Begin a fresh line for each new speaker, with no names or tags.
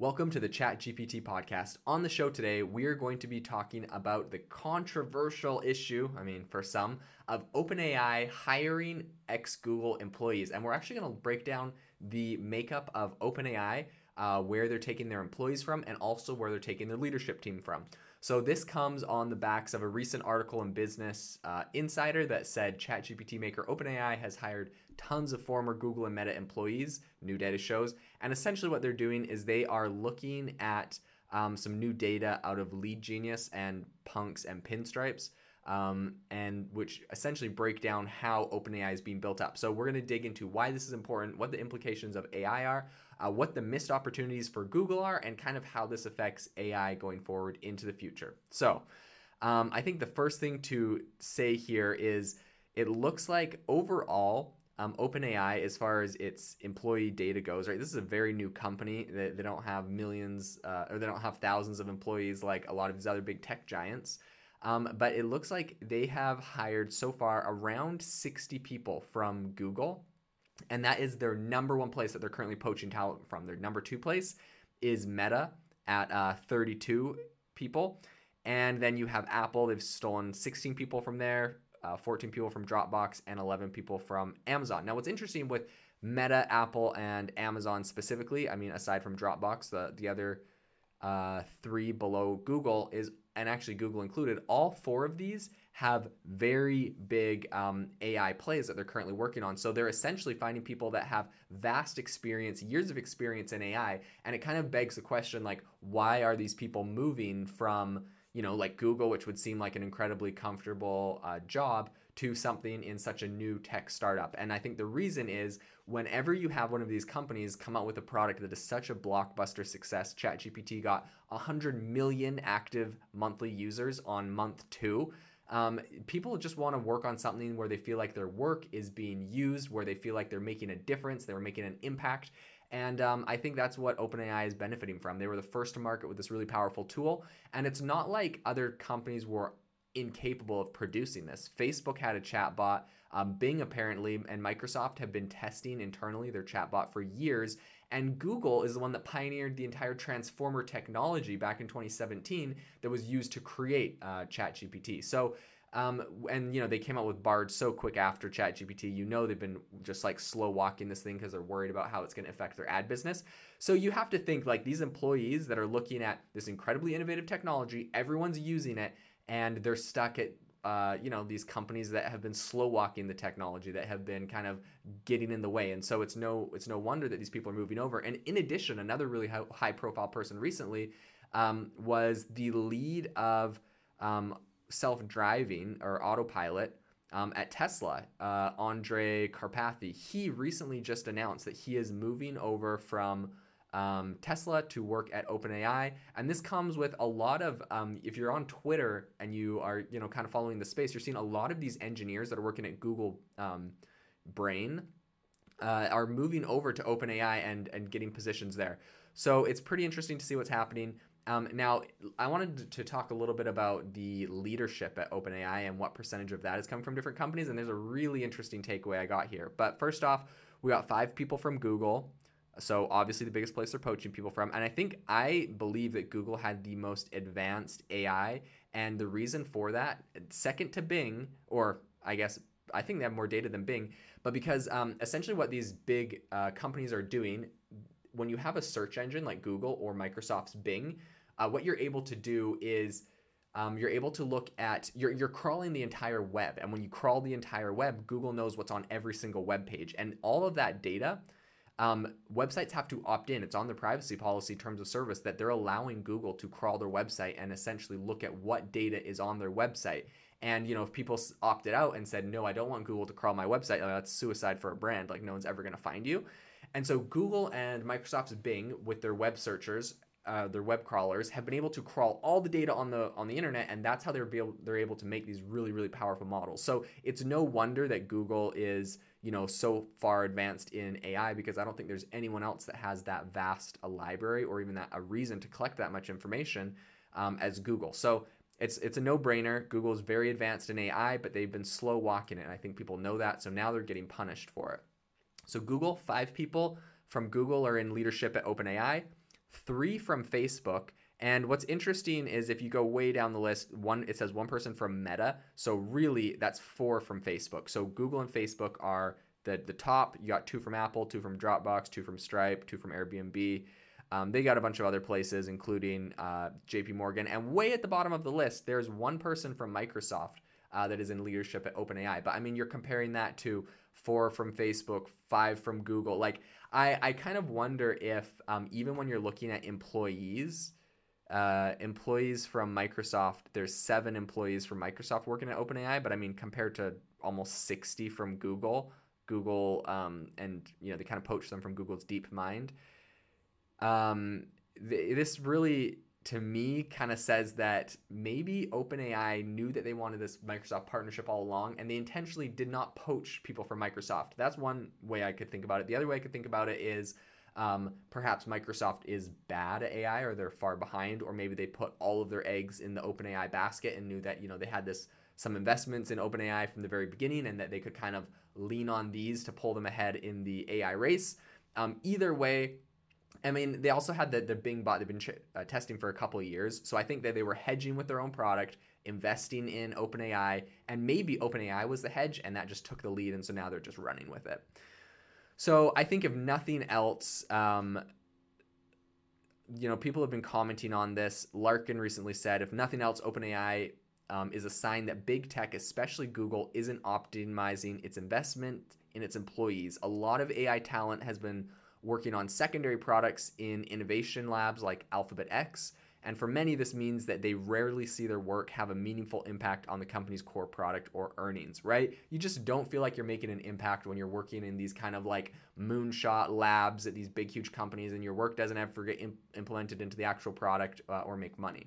Welcome to the ChatGPT podcast. On the show today, we are going to be talking about the controversial issue, I mean, for some, of OpenAI hiring ex Google employees. And we're actually going to break down the makeup of OpenAI, uh, where they're taking their employees from, and also where they're taking their leadership team from. So this comes on the backs of a recent article in Business uh, Insider that said ChatGPT maker OpenAI has hired tons of former Google and Meta employees. New data shows, and essentially what they're doing is they are looking at um, some new data out of Lead Genius and Punks and Pinstripes. Um, and which essentially break down how OpenAI is being built up. So we're going to dig into why this is important, what the implications of AI are, uh, what the missed opportunities for Google are, and kind of how this affects AI going forward into the future. So um, I think the first thing to say here is it looks like overall. Um, OpenAI, as far as its employee data goes, right? This is a very new company. They, they don't have millions uh, or they don't have thousands of employees like a lot of these other big tech giants. Um, but it looks like they have hired so far around 60 people from Google and that is their number one place that they're currently poaching talent from. Their number two place is Meta at uh, 32 people. And then you have Apple, they've stolen 16 people from there, uh, 14 people from Dropbox, and 11 people from Amazon. Now, what's interesting with Meta, Apple, and Amazon specifically, I mean, aside from Dropbox, the, the other uh, three below Google is, and actually Google included, all four of these have very big um, AI plays that they're currently working on. So they're essentially finding people that have vast experience, years of experience in AI. And it kind of begs the question like, why are these people moving from, you know, like Google, which would seem like an incredibly comfortable uh, job, to something in such a new tech startup? And I think the reason is whenever you have one of these companies come out with a product that is such a blockbuster success, ChatGPT got 100 million active monthly users on month two. Um, people just want to work on something where they feel like their work is being used, where they feel like they're making a difference, they're making an impact. And um, I think that's what OpenAI is benefiting from. They were the first to market with this really powerful tool. And it's not like other companies were incapable of producing this. Facebook had a chatbot. Um, Bing apparently and Microsoft have been testing internally their chatbot for years. And Google is the one that pioneered the entire transformer technology back in 2017 that was used to create uh, ChatGPT. So, um, and you know they came out with Bard so quick after ChatGPT. You know they've been just like slow walking this thing because they're worried about how it's going to affect their ad business. So you have to think like these employees that are looking at this incredibly innovative technology, everyone's using it, and they're stuck at uh, you know these companies that have been slow walking the technology that have been kind of getting in the way and so it's no it's no wonder that these people are moving over and in addition another really high, profile person recently um, was the lead of um, self-driving or autopilot um, at Tesla, uh, Andrej Karpathy. He recently just announced that he is moving over from um, Tesla to work at OpenAI, and this comes with a lot of. Um, if you're on Twitter and you are, you know, kind of following the space, you're seeing a lot of these engineers that are working at Google um, Brain uh, are moving over to OpenAI and and getting positions there. So it's pretty interesting to see what's happening. Um, now, I wanted to talk a little bit about the leadership at OpenAI and what percentage of that is coming from different companies. And there's a really interesting takeaway I got here. But first off, we got five people from Google. So obviously the biggest place they're poaching people from. And I think I believe that Google had the most advanced AI. And the reason for that, second to Bing, or I guess I think they have more data than Bing, but because um, essentially what these big uh, companies are doing, when you have a search engine like Google or Microsoft's Bing, uh, what you're able to do is um, you're able to look at you're, you're crawling the entire web and when you crawl the entire web google knows what's on every single web page and all of that data um, websites have to opt in. It's on the privacy policy terms of service that they're allowing Google to crawl their website and essentially look at what data is on their website. And you know, if people opted out and said, "No, I don't want Google to crawl my website," like, that's suicide for a brand. Like no one's ever going to find you. And so Google and Microsoft's Bing, with their web searchers, uh, their web crawlers have been able to crawl all the data on the on the internet, and that's how they're able they're able to make these really really powerful models. So it's no wonder that Google is you know so far advanced in AI because I don't think there's anyone else that has that vast a library or even that a reason to collect that much information um, as Google. So it's it's a no-brainer. Google is very advanced in AI, but they've been slow walking it. And I think people know that, so now they're getting punished for it. So Google, five people from Google are in leadership at OpenAI. Three from Facebook. And what's interesting is if you go way down the list, one it says one person from Meta. So really that's four from Facebook. So Google and Facebook are the the top. You got two from Apple, two from Dropbox, two from Stripe, two from Airbnb. Um, they got a bunch of other places, including uh, JP Morgan. And way at the bottom of the list, there's one person from Microsoft uh, that is in leadership at OpenAI. But I mean, you're comparing that to four from Facebook, five from Google. Like, I, I kind of wonder if um, even when you're looking at employees, uh, employees from Microsoft, there's seven employees from Microsoft working at OpenAI. But I mean, compared to almost 60 from Google, Google, um, and you know, they kind of poached them from Google's DeepMind um, th- this really to me kind of says that maybe OpenAI knew that they wanted this Microsoft partnership all along and they intentionally did not poach people from Microsoft. That's one way I could think about it. The other way I could think about it is um, perhaps Microsoft is bad at AI or they're far behind, or maybe they put all of their eggs in the OpenAI basket and knew that you know they had this some investments in OpenAI from the very beginning and that they could kind of lean on these to pull them ahead in the AI race. Um, either way, I mean, they also had the, the Bing bot they've been ch- uh, testing for a couple of years. So I think that they were hedging with their own product, investing in OpenAI, and maybe OpenAI was the hedge, and that just took the lead. And so now they're just running with it. So I think if nothing else, um, you know, people have been commenting on this. Larkin recently said, if nothing else, OpenAI um, is a sign that big tech, especially Google, isn't optimizing its investment in its employees. A lot of AI talent has been working on secondary products in innovation labs like Alphabet X. And for many, this means that they rarely see their work have a meaningful impact on the company's core product or earnings, right? You just don't feel like you're making an impact when you're working in these kind of like moonshot labs at these big, huge companies and your work doesn't ever get imp- implemented into the actual product uh, or make money.